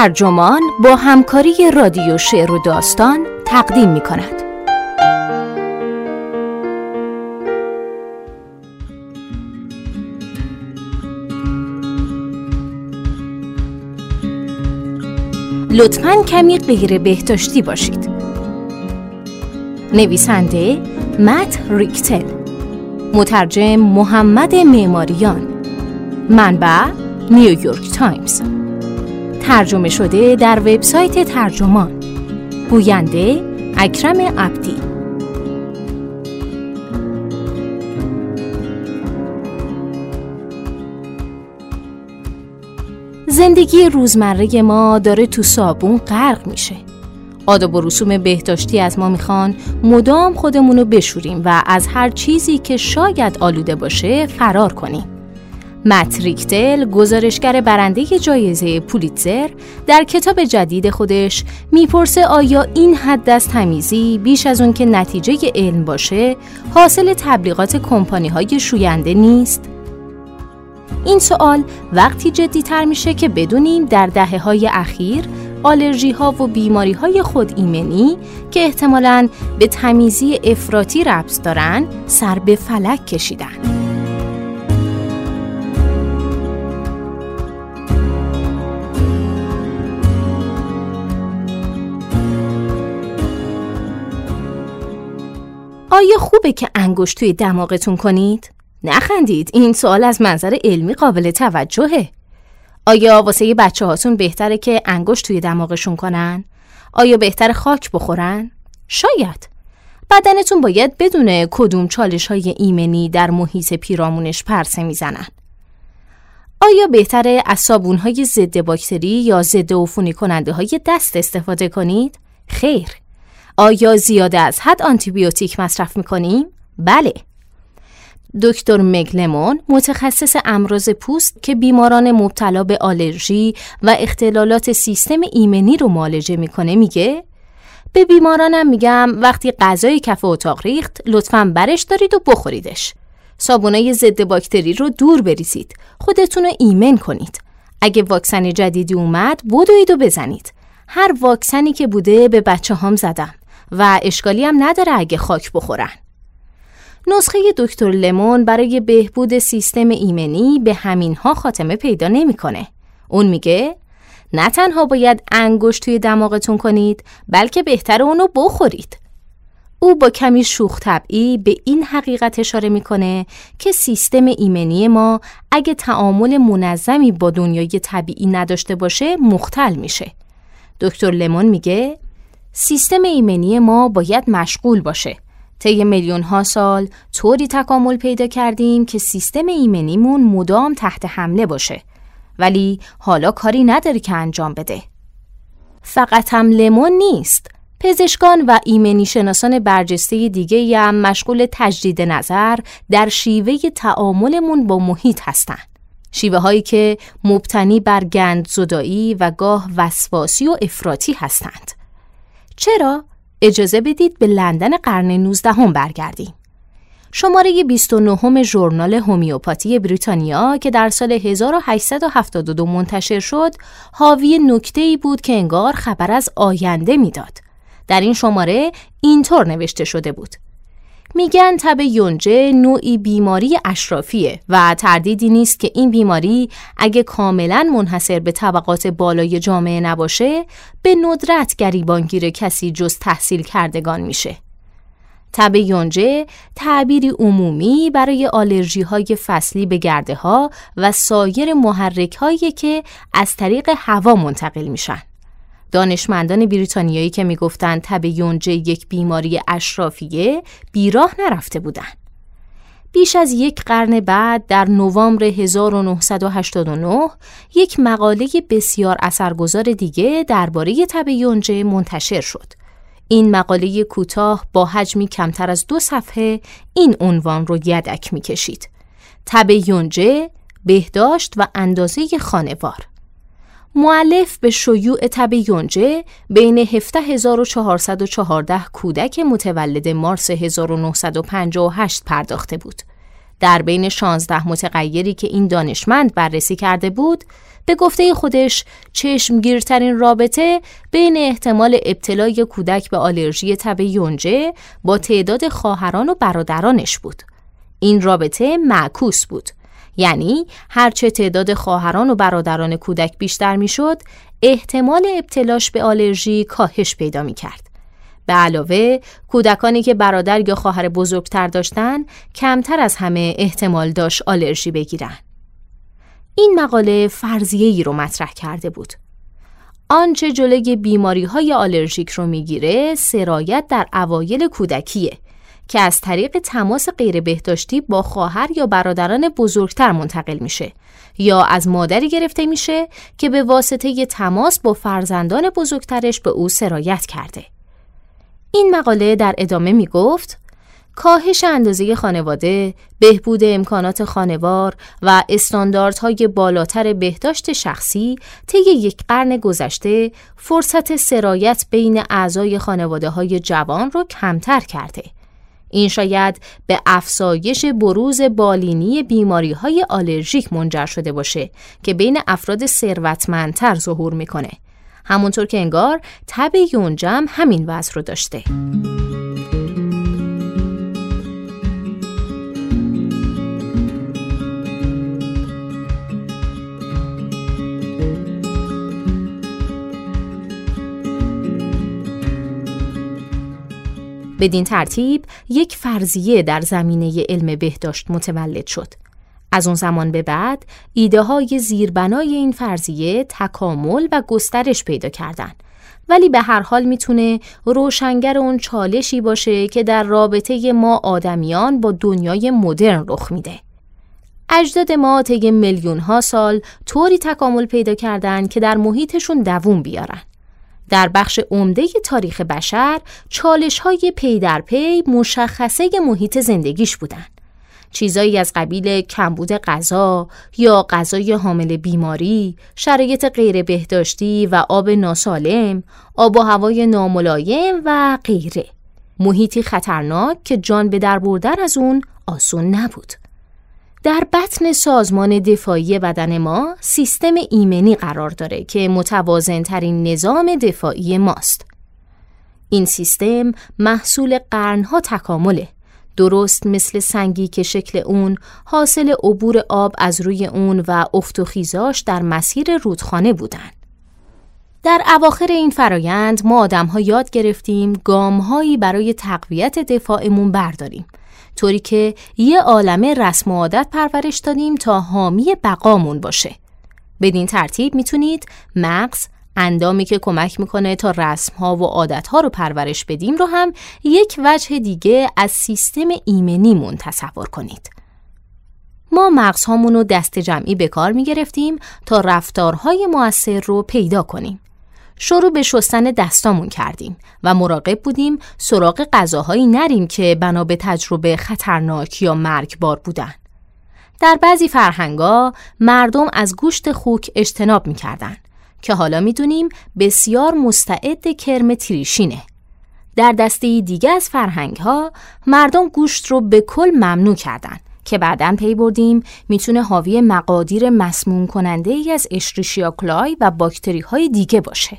ترجمان با همکاری رادیو شعر و داستان تقدیم می کند. لطفا کمی غیر بهداشتی باشید. نویسنده مت ریکتل مترجم محمد معماریان منبع نیویورک تایمز ترجمه شده در وبسایت ترجمان. گوینده اکرم عبدی. زندگی روزمره ما داره تو صابون غرق میشه. آداب و رسوم بهداشتی از ما می‌خوان مدام خودمونو بشوریم و از هر چیزی که شاید آلوده باشه فرار کنیم. متریکتل گزارشگر برنده جایزه پولیتزر در کتاب جدید خودش می‌پرسه آیا این حد از تمیزی بیش از اون که نتیجه علم باشه حاصل تبلیغات کمپانی های شوینده نیست؟ این سوال وقتی جدی تر میشه که بدونیم در دهه های اخیر آلرژی ها و بیماری های خود ایمنی که احتمالاً به تمیزی افراطی ربط دارن سر به فلک کشیدن. آیا خوبه که انگشت توی دماغتون کنید؟ نخندید این سوال از منظر علمی قابل توجهه آیا واسه بچه هاتون بهتره که انگشت توی دماغشون کنن؟ آیا بهتر خاک بخورن؟ شاید بدنتون باید بدونه کدوم چالش های ایمنی در محیط پیرامونش پرسه می‌زنن آیا بهتره از صابون های ضد باکتری یا ضد عفونی کننده های دست استفاده کنید؟ خیر آیا زیاده از حد آنتیبیوتیک مصرف می‌کنیم؟ بله. دکتر مگلمون متخصص امراض پوست که بیماران مبتلا به آلرژی و اختلالات سیستم ایمنی رو معالجه می‌کنه میگه به بیمارانم میگم وقتی غذای کف اتاق ریخت لطفا برش دارید و بخوریدش. صابونای ضد باکتری رو دور بریزید. خودتون رو ایمن کنید. اگه واکسن جدیدی اومد بدوید و بزنید. هر واکسنی که بوده به بچه هم زدم. و اشکالی هم نداره اگه خاک بخورن. نسخه دکتر لمون برای بهبود سیستم ایمنی به همینها خاتمه پیدا نمی‌کنه. اون میگه نه تنها باید انگشت توی دماغتون کنید بلکه بهتر اونو بخورید. او با کمی شوخ طبعی به این حقیقت اشاره می‌کنه که سیستم ایمنی ما اگه تعامل منظمی با دنیای طبیعی نداشته باشه مختل میشه. دکتر لمون میگه سیستم ایمنی ما باید مشغول باشه. طی میلیون ها سال طوری تکامل پیدا کردیم که سیستم ایمنیمون مدام تحت حمله باشه. ولی حالا کاری نداره که انجام بده. فقط هم لمون نیست. پزشکان و ایمنی شناسان برجسته دیگه هم مشغول تجدید نظر در شیوه تعاملمون با محیط هستند. شیوه هایی که مبتنی بر گند زدایی و گاه وسواسی و افراطی هستند. چرا؟ اجازه بدید به لندن قرن 19 هم برگردیم. شماره 29 ژورنال هومیوپاتی بریتانیا که در سال 1872 منتشر شد، حاوی نکته ای بود که انگار خبر از آینده می‌داد. در این شماره اینطور نوشته شده بود: میگن تب یونجه نوعی بیماری اشرافیه و تردیدی نیست که این بیماری اگه کاملا منحصر به طبقات بالای جامعه نباشه به ندرت گریبانگیر کسی جز تحصیل کردگان میشه. تب یونجه تعبیری عمومی برای آلرژی های فصلی به گرده ها و سایر محرک هایی که از طریق هوا منتقل میشن. دانشمندان بریتانیایی که می‌گفتند تب یونجه یک بیماری اشرافیه بیراه نرفته بودند. بیش از یک قرن بعد در نوامبر 1989 یک مقاله بسیار اثرگذار دیگه درباره تب یونجه منتشر شد. این مقاله کوتاه با حجمی کمتر از دو صفحه این عنوان رو یدک می‌کشید. تب یونجه، بهداشت و اندازه خانوار. معلف به شیوع تب یونجه بین 17414 کودک متولد مارس 1958 پرداخته بود. در بین 16 متغیری که این دانشمند بررسی کرده بود به گفته خودش چشمگیرترین رابطه بین احتمال ابتلای کودک به آلرژی تب یونجه با تعداد خواهران و برادرانش بود. این رابطه معکوس بود. یعنی هرچه تعداد خواهران و برادران کودک بیشتر می‌شد، احتمال ابتلاش به آلرژی کاهش پیدا می کرد. به علاوه کودکانی که برادر یا خواهر بزرگتر داشتند کمتر از همه احتمال داشت آلرژی بگیرن. این مقاله فرضیه ای رو مطرح کرده بود. آنچه جلوی بیماری های آلرژیک رو می‌گیره سرایت در اوایل کودکیه که از طریق تماس غیر بهداشتی با خواهر یا برادران بزرگتر منتقل میشه یا از مادری گرفته میشه که به واسطه تماس با فرزندان بزرگترش به او سرایت کرده. این مقاله در ادامه می گفت کاهش اندازه خانواده، بهبود امکانات خانوار و استانداردهای بالاتر بهداشت شخصی طی یک قرن گذشته فرصت سرایت بین اعضای خانواده های جوان را کمتر کرده. این شاید به افزایش بروز بالینی بیماری های آلرژیک منجر شده باشه که بین افراد ثروتمندتر ظهور می‌کنه. همونطور که انگار تب یونجم همین وضع رو داشته. بدین ترتیب یک فرضیه در زمینه علم بهداشت متولد شد. از اون زمان به بعد ایده های زیربنای این فرضیه تکامل و گسترش پیدا کردن ولی به هر حال می‌تونه روشنگر اون چالشی باشه که در رابطه ما آدمیان با دنیای مدرن رخ میده. اجداد ما طی میلیون ها سال طوری تکامل پیدا کردند که در محیطشون دووم بیارن. در بخش عمده تاریخ بشر چالش های پی در پی مشخصه محیط زندگیش بودند. چیزایی از قبیل کمبود غذا یا غذای حامل بیماری، شرایط غیر بهداشتی و آب ناسالم، آب و هوای ناملایم و غیره. محیطی خطرناک که جان به در بردن از اون آسون نبود. در بطن سازمان دفاعی بدن ما سیستم ایمنی قرار داره که متوازن ترین نظام دفاعی ماست. این سیستم محصول قرنها تکامله. درست مثل سنگی که شکل اون حاصل عبور آب از روی اون و افت و خیزاش در مسیر رودخانه بودن. در اواخر این فرایند ما آدم ها یاد گرفتیم گام هایی برای تقویت دفاعمون برداریم طوری که یه عالمه رسم و عادت پرورش دادیم تا حامی بقامون باشه. بدین ترتیب می‌تونید مغز، اندامی که کمک می‌کنه تا رسم ها و عادت ها رو پرورش بدیم رو هم یک وجه دیگه از سیستم ایمنیمون تصور کنید. ما مغزهامون رو دست جمعی به کار می گرفتیم تا رفتارهای موثر رو پیدا کنیم. شروع به شستن دستامون کردیم و مراقب بودیم سراغ غذاهایی نریم که بنا به تجربه خطرناک یا مرگبار بودن. در بعضی فرهنگا مردم از گوشت خوک اجتناب می‌کردن که حالا می‌دونیم بسیار مستعد کرم تریشینه. در دسته دیگه از فرهنگ ها مردم گوشت رو به کل ممنوع کردن که بعدا پی بردیم می‌تونه حاوی مقادیر مسموم کننده ای از اشریشیا کلای و باکتری های دیگه باشه.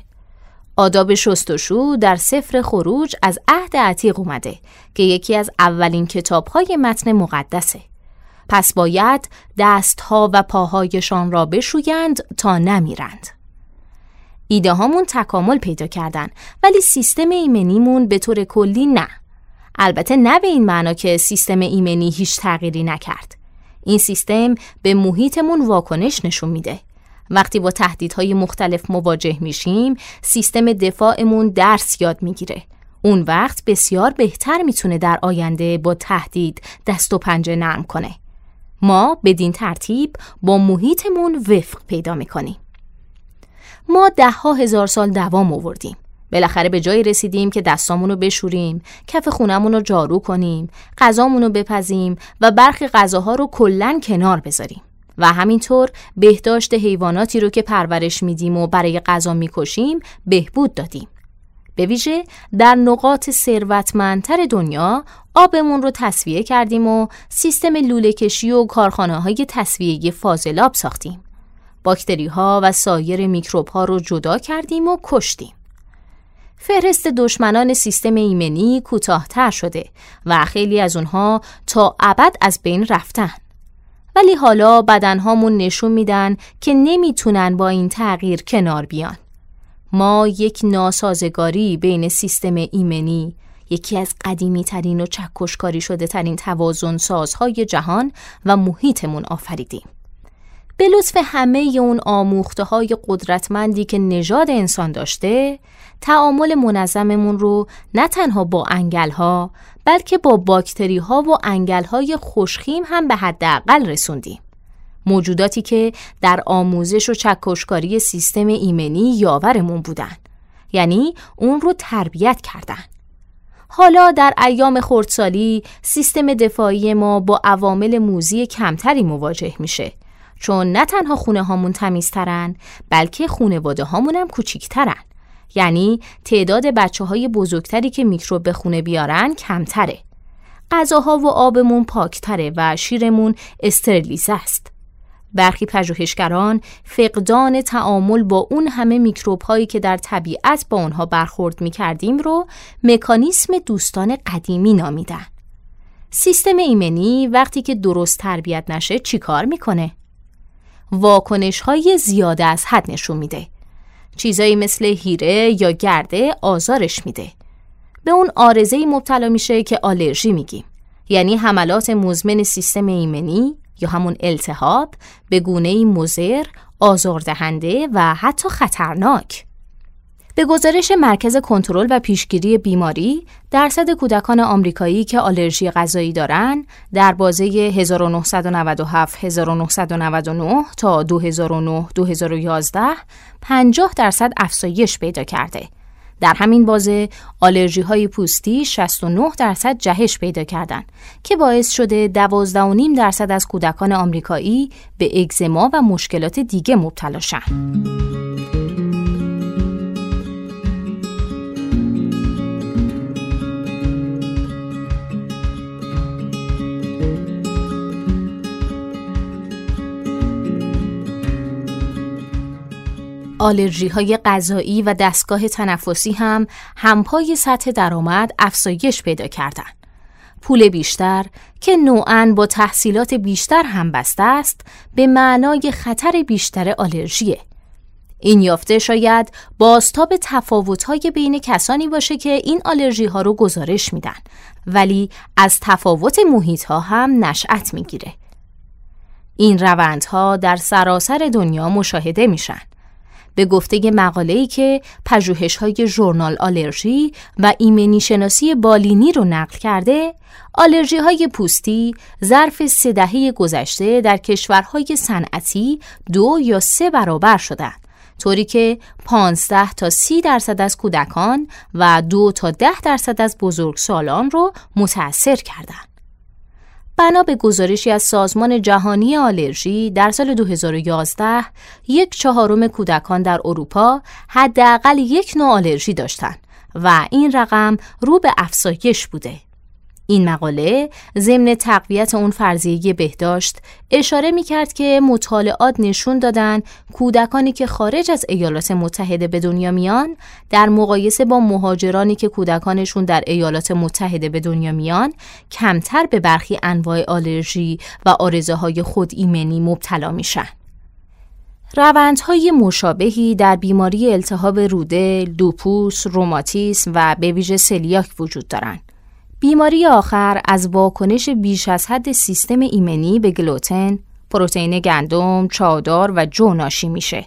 آداب شستشو در سفر خروج از عهد عتیق اومده که یکی از اولین کتابهای متن مقدسه. پس باید دستها و پاهایشان را بشویند تا نمیرند. ایده هامون تکامل پیدا کردن ولی سیستم ایمنیمون به طور کلی نه. البته نه به این معنا که سیستم ایمنی هیچ تغییری نکرد. این سیستم به محیطمون واکنش نشون میده. وقتی با تهدیدهای مختلف مواجه میشیم سیستم دفاعمون درس یاد می‌گیره. اون وقت بسیار بهتر می‌تونه در آینده با تهدید دست و پنجه نرم کنه. ما بدین ترتیب با محیطمون وفق پیدا می‌کنیم. ما ده ها هزار سال دوام آوردیم. بالاخره به جایی رسیدیم که دستامون رو بشوریم، کف خونمون رو جارو کنیم، غذامون رو بپزیم و برخی غذاها رو کلن کنار بذاریم. و همینطور بهداشت حیواناتی رو که پرورش میدیم و برای غذا می‌کشیم بهبود دادیم. به ویژه در نقاط ثروتمندتر دنیا آبمون رو تصویه کردیم و سیستم لوله کشی و کارخانه های تصویه فاضلاب ساختیم. باکتری ها و سایر میکروب ها رو جدا کردیم و کشتیم. فهرست دشمنان سیستم ایمنی کوتاهتر شده و خیلی از اونها تا ابد از بین رفتن. ولی حالا بدنهامون نشون میدن که نمی‌تونن با این تغییر کنار بیان. ما یک ناسازگاری بین سیستم ایمنی یکی از قدیمی ترین و چکشکاری شده ترین توازن سازهای جهان و محیطمون آفریدیم. به لطف همه اون آموخته های قدرتمندی که نژاد انسان داشته، تعامل منظممون رو نه تنها با انگل ها بلکه با باکتری ها و انگل های خوشخیم هم به حداقل رسوندیم. موجوداتی که در آموزش و چکشکاری سیستم ایمنی یاورمون بودن. یعنی اون رو تربیت کردن. حالا در ایام خردسالی سیستم دفاعی ما با عوامل موزی کمتری مواجه میشه چون نه تنها خونه هامون تمیزترن بلکه خونواده هامون هم کوچیکترن یعنی تعداد بچه های بزرگتری که میکروب به خونه بیارن کمتره غذاها و آبمون پاکتره و شیرمون استرلیزه است برخی پژوهشگران فقدان تعامل با اون همه میکروب هایی که در طبیعت با اونها برخورد می کردیم رو مکانیسم دوستان قدیمی نامیدن. سیستم ایمنی وقتی که درست تربیت نشه چیکار می‌کنه؟ واکنش های زیاده از حد نشون میده. چیزایی مثل هیره یا گرده آزارش میده. به اون آرزه مبتلا میشه که آلرژی میگیم. یعنی حملات مزمن سیستم ایمنی یا همون التهاب به گونه مزر، آزاردهنده و حتی خطرناک. به گزارش مرکز کنترل و پیشگیری بیماری، درصد کودکان آمریکایی که آلرژی غذایی دارند در بازه 1997 1999 تا 2009 2011 50 درصد افزایش پیدا کرده در همین بازه آلرژی های پوستی 69 درصد جهش پیدا کردند که باعث شده 12.5 درصد از کودکان آمریکایی به اگزما و مشکلات دیگه مبتلا شن. آلرژی های غذایی و دستگاه تنفسی هم همپای سطح درآمد افزایش پیدا کردند. پول بیشتر که نوعا با تحصیلات بیشتر هم بسته است به معنای خطر بیشتر آلرژیه. این یافته شاید بازتاب تفاوت‌های بین کسانی باشه که این آلرژی ها رو گزارش میدن ولی از تفاوت محیط ها هم نشأت می‌گیره. این روندها در سراسر دنیا مشاهده میشن. به گفته مقاله‌ای که پژوهش‌های ژورنال آلرژی و ایمنی شناسی بالینی رو نقل کرده، آلرژی های پوستی ظرف سه دهه گذشته در کشورهای صنعتی دو یا سه برابر شدند. طوری که 15 تا 30 درصد از کودکان و دو تا 10 درصد از بزرگسالان رو متأثر کردند. بنا به گزارشی از سازمان جهانی آلرژی در سال 2011 یک چهارم کودکان در اروپا حداقل یک نوع آلرژی داشتند و این رقم رو به افزایش بوده. این مقاله ضمن تقویت اون فرضیه بهداشت اشاره می کرد که مطالعات نشون دادن کودکانی که خارج از ایالات متحده به دنیا میان در مقایسه با مهاجرانی که کودکانشون در ایالات متحده به دنیا میان کمتر به برخی انواع آلرژی و آرزه خود ایمنی مبتلا میشن. روندهای مشابهی در بیماری التهاب روده، لوپوس، روماتیسم و به ویژه سلیاک وجود دارند. بیماری آخر از واکنش بیش از حد سیستم ایمنی به گلوتن، پروتئین گندم، چادر و جو ناشی میشه.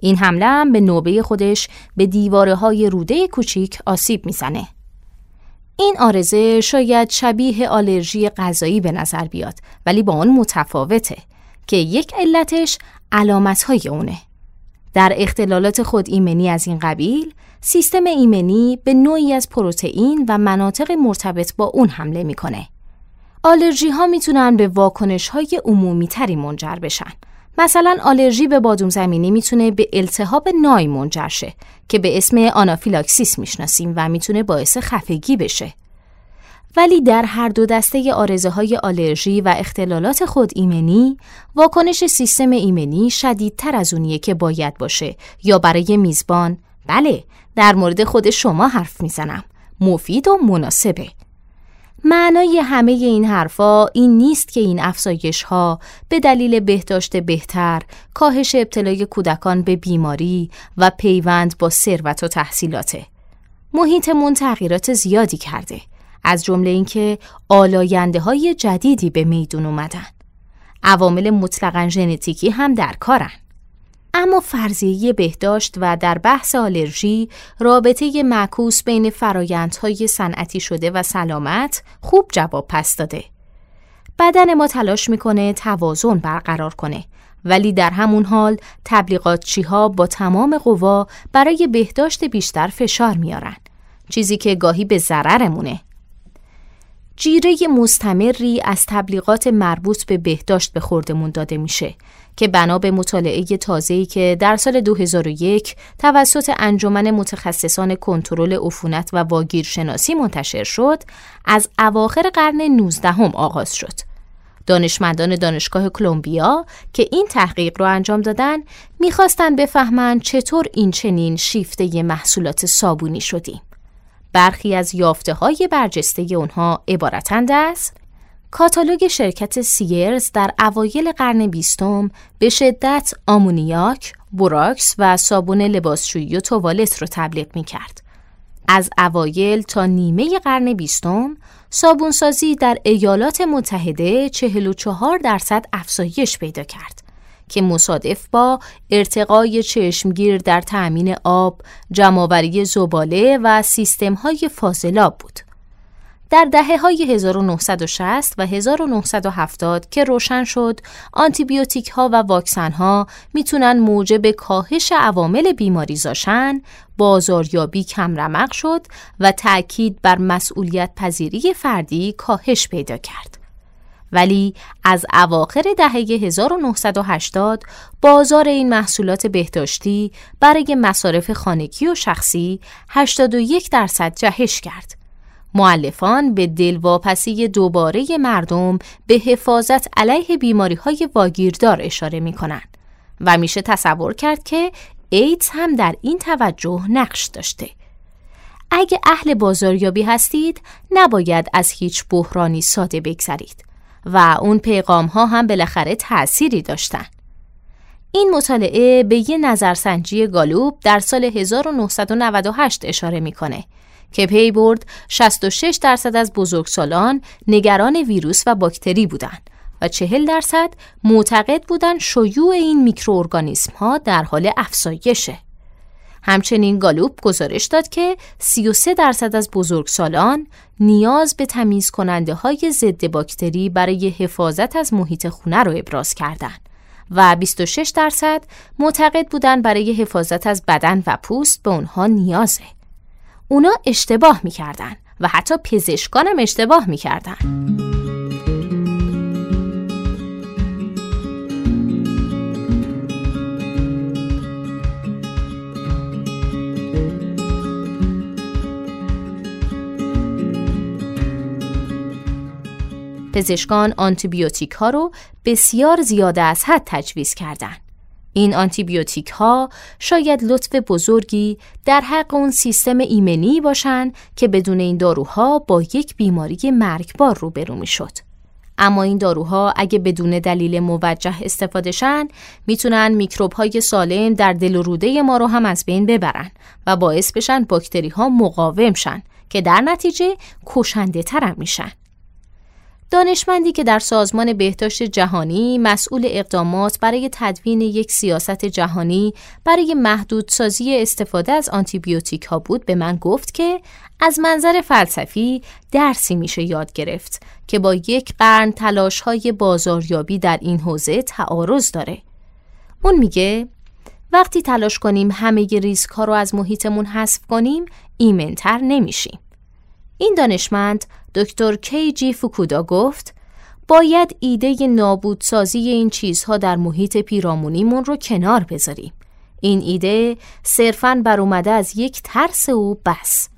این حمله هم به نوبه خودش به دیواره های روده کوچیک آسیب می‌زنه. این آرزه شاید شبیه آلرژی غذایی به نظر بیاد ولی با آن متفاوته که یک علتش علامت های اونه. در اختلالات خود ایمنی از این قبیل سیستم ایمنی به نوعی از پروتئین و مناطق مرتبط با اون حمله می‌کنه. آلرژی ها می‌تونن به واکنش های عمومی تری منجر بشن. مثلا آلرژی به بادوم زمینی می‌تونه به التهاب نای منجر شه که به اسم آنافیلاکسیس می‌شناسیم و می‌تونه باعث خفگی بشه. ولی در هر دو دسته آرزه های آلرژی و اختلالات خود ایمنی، واکنش سیستم ایمنی شدیدتر از اونیه که باید باشه. یا برای میزبان؟ بله در مورد خود شما حرف می‌زنم. مفید و مناسبه. معنای همه این حرفا این نیست که این افزایش ها به دلیل بهداشت بهتر، کاهش ابتلای کودکان به بیماری و پیوند با ثروت و تحصیلاته. محیطمون تغییرات زیادی کرده، از جمله اینکه آلاینده های جدیدی به میدون اومدن. عوامل مطلقا ژنتیکی هم در کارن. اما فرضیه بهداشت و در بحث آلرژی رابطه معکوس بین فرایندهای صنعتی شده و سلامت خوب جواب پس داده. بدن ما تلاش می‌کنه توازن برقرار کنه ولی در همون حال تبلیغاتچی ها با تمام قوا برای بهداشت بیشتر فشار میارن چیزی که گاهی به ضررمونه جیره مستمری از تبلیغات مربوط به بهداشت به خوردمون داده میشه که بنا به مطالعه تازه‌ای که در سال 2001 توسط انجمن متخصصان کنترل عفونت و واگیرشناسی منتشر شد، از اواخر قرن 19 هم آغاز شد. دانشمندان دانشگاه کلمبیا که این تحقیق رو انجام دادن می‌خواستن بفهمند چطور این چنین شیفته محصولات صابونی شدیم. برخی از یافته های برجسته اونها عبارتند از کاتالوگ شرکت سیرز در اوایل قرن بیستم به شدت آمونیاک، بوراکس و صابون لباسشویی و توالت رو تبلیغ می کرد. از اوایل تا نیمه قرن بیستم صابونسازی در ایالات متحده 44 درصد افزایش پیدا کرد که مصادف با ارتقای چشمگیر در تأمین آب، جمعآوری زباله و سیستم‌های فاضلاب بود. در دهه های 1960 و 1970 که روشن شد آنتیبیوتیک ها و واکسن ها می‌تونن موجب کاهش عوامل بیماری زاشن بازاریابی کم رمق شد و تأکید بر مسئولیت پذیری فردی کاهش پیدا کرد. ولی از اواخر دهه 1980 بازار این محصولات بهداشتی برای مصارف خانگی و شخصی 81 درصد جهش کرد. معلفان به دلواپسی دوباره مردم به حفاظت علیه بیماری های واگیردار اشاره می کنند و میشه تصور کرد که ایدز هم در این توجه نقش داشته. اگه اهل بازاریابی هستید نباید از هیچ بحرانی ساده بگذرید و اون پیغام ها هم بالاخره تأثیری داشتن. این مطالعه به یه نظرسنجی گالوب در سال 1998 اشاره می‌کنه که پی برد 66 درصد از بزرگسالان نگران ویروس و باکتری بودند و 40 درصد معتقد بودند شیوع این میکروارگانیسم ها در حال افزایشه. همچنین گالوپ گزارش داد که 33 درصد از بزرگسالان نیاز به تمیز کننده های ضد باکتری برای حفاظت از محیط خونه رو ابراز کردند و 26 درصد معتقد بودند برای حفاظت از بدن و پوست به اونها نیازه. اونا اشتباه می‌کردن و حتی پزشکانم اشتباه می‌کردن. پزشکان آنتیبیوتیک ها رو بسیار زیاده از حد تجویز کردند. این آنتیبیوتیک ها شاید لطف بزرگی در حق اون سیستم ایمنی باشند که بدون این داروها با یک بیماری مرگبار روبرو می شد. اما این داروها اگه بدون دلیل موجه استفاده شن می‌تونن میکروب های سالم در دل و روده ما رو هم از بین ببرن و باعث بشن باکتری ها مقاوم شن که در نتیجه کشنده ترم میشن. دانشمندی که در سازمان بهداشت جهانی مسئول اقدامات برای تدوین یک سیاست جهانی برای محدودسازی استفاده از آنتیبیوتیک ها بود به من گفت که از منظر فلسفی درسی میشه یاد گرفت که با یک قرن تلاش های بازاریابی در این حوزه تعارض داره. اون میگه وقتی تلاش کنیم همه ریسک ها رو از محیطمون حذف کنیم ایمنتر نمیشیم. این دانشمند دکتر کی جی فوکودا گفت باید ایده نابودسازی این چیزها در محیط پیرامونیمون رو کنار بذاریم. این ایده صرفاً بر اومده از یک ترس و بس.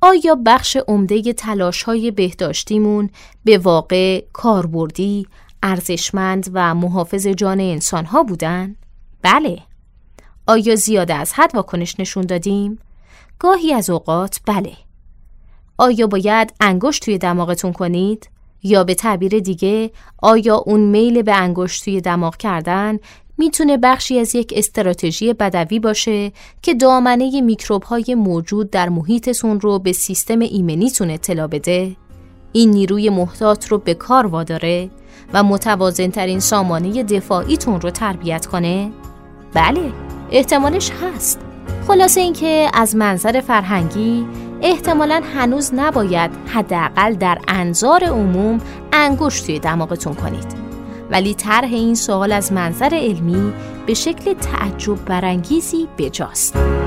آیا بخش عمده تلاش های بهداشتیمون به واقع کاربردی، ارزشمند و محافظ جان انسان ها بودن؟ بله. آیا زیاده از حد واکنش نشون دادیم؟ گاهی از اوقات بله. آیا باید انگشت توی دماغتون کنید؟ یا به تعبیر دیگه آیا اون میل به انگشت توی دماغ کردن می‌تونه بخشی از یک استراتژی بدوی باشه که دامنه میکروب های موجود در محیطتون رو به سیستم ایمنیتون اطلاع بده؟ این نیروی محتاط رو به کار واداره و متوازن ترین سامانه دفاعیتون رو تربیت کنه؟ بله، احتمالش هست. خلاصه اینکه از منظر فرهنگی احتمالا هنوز نباید حداقل در انظار عموم انگشت توی دماغتون کنید. ولی طرح این سوال از منظر علمی به شکل تعجب برانگیزی بجاست.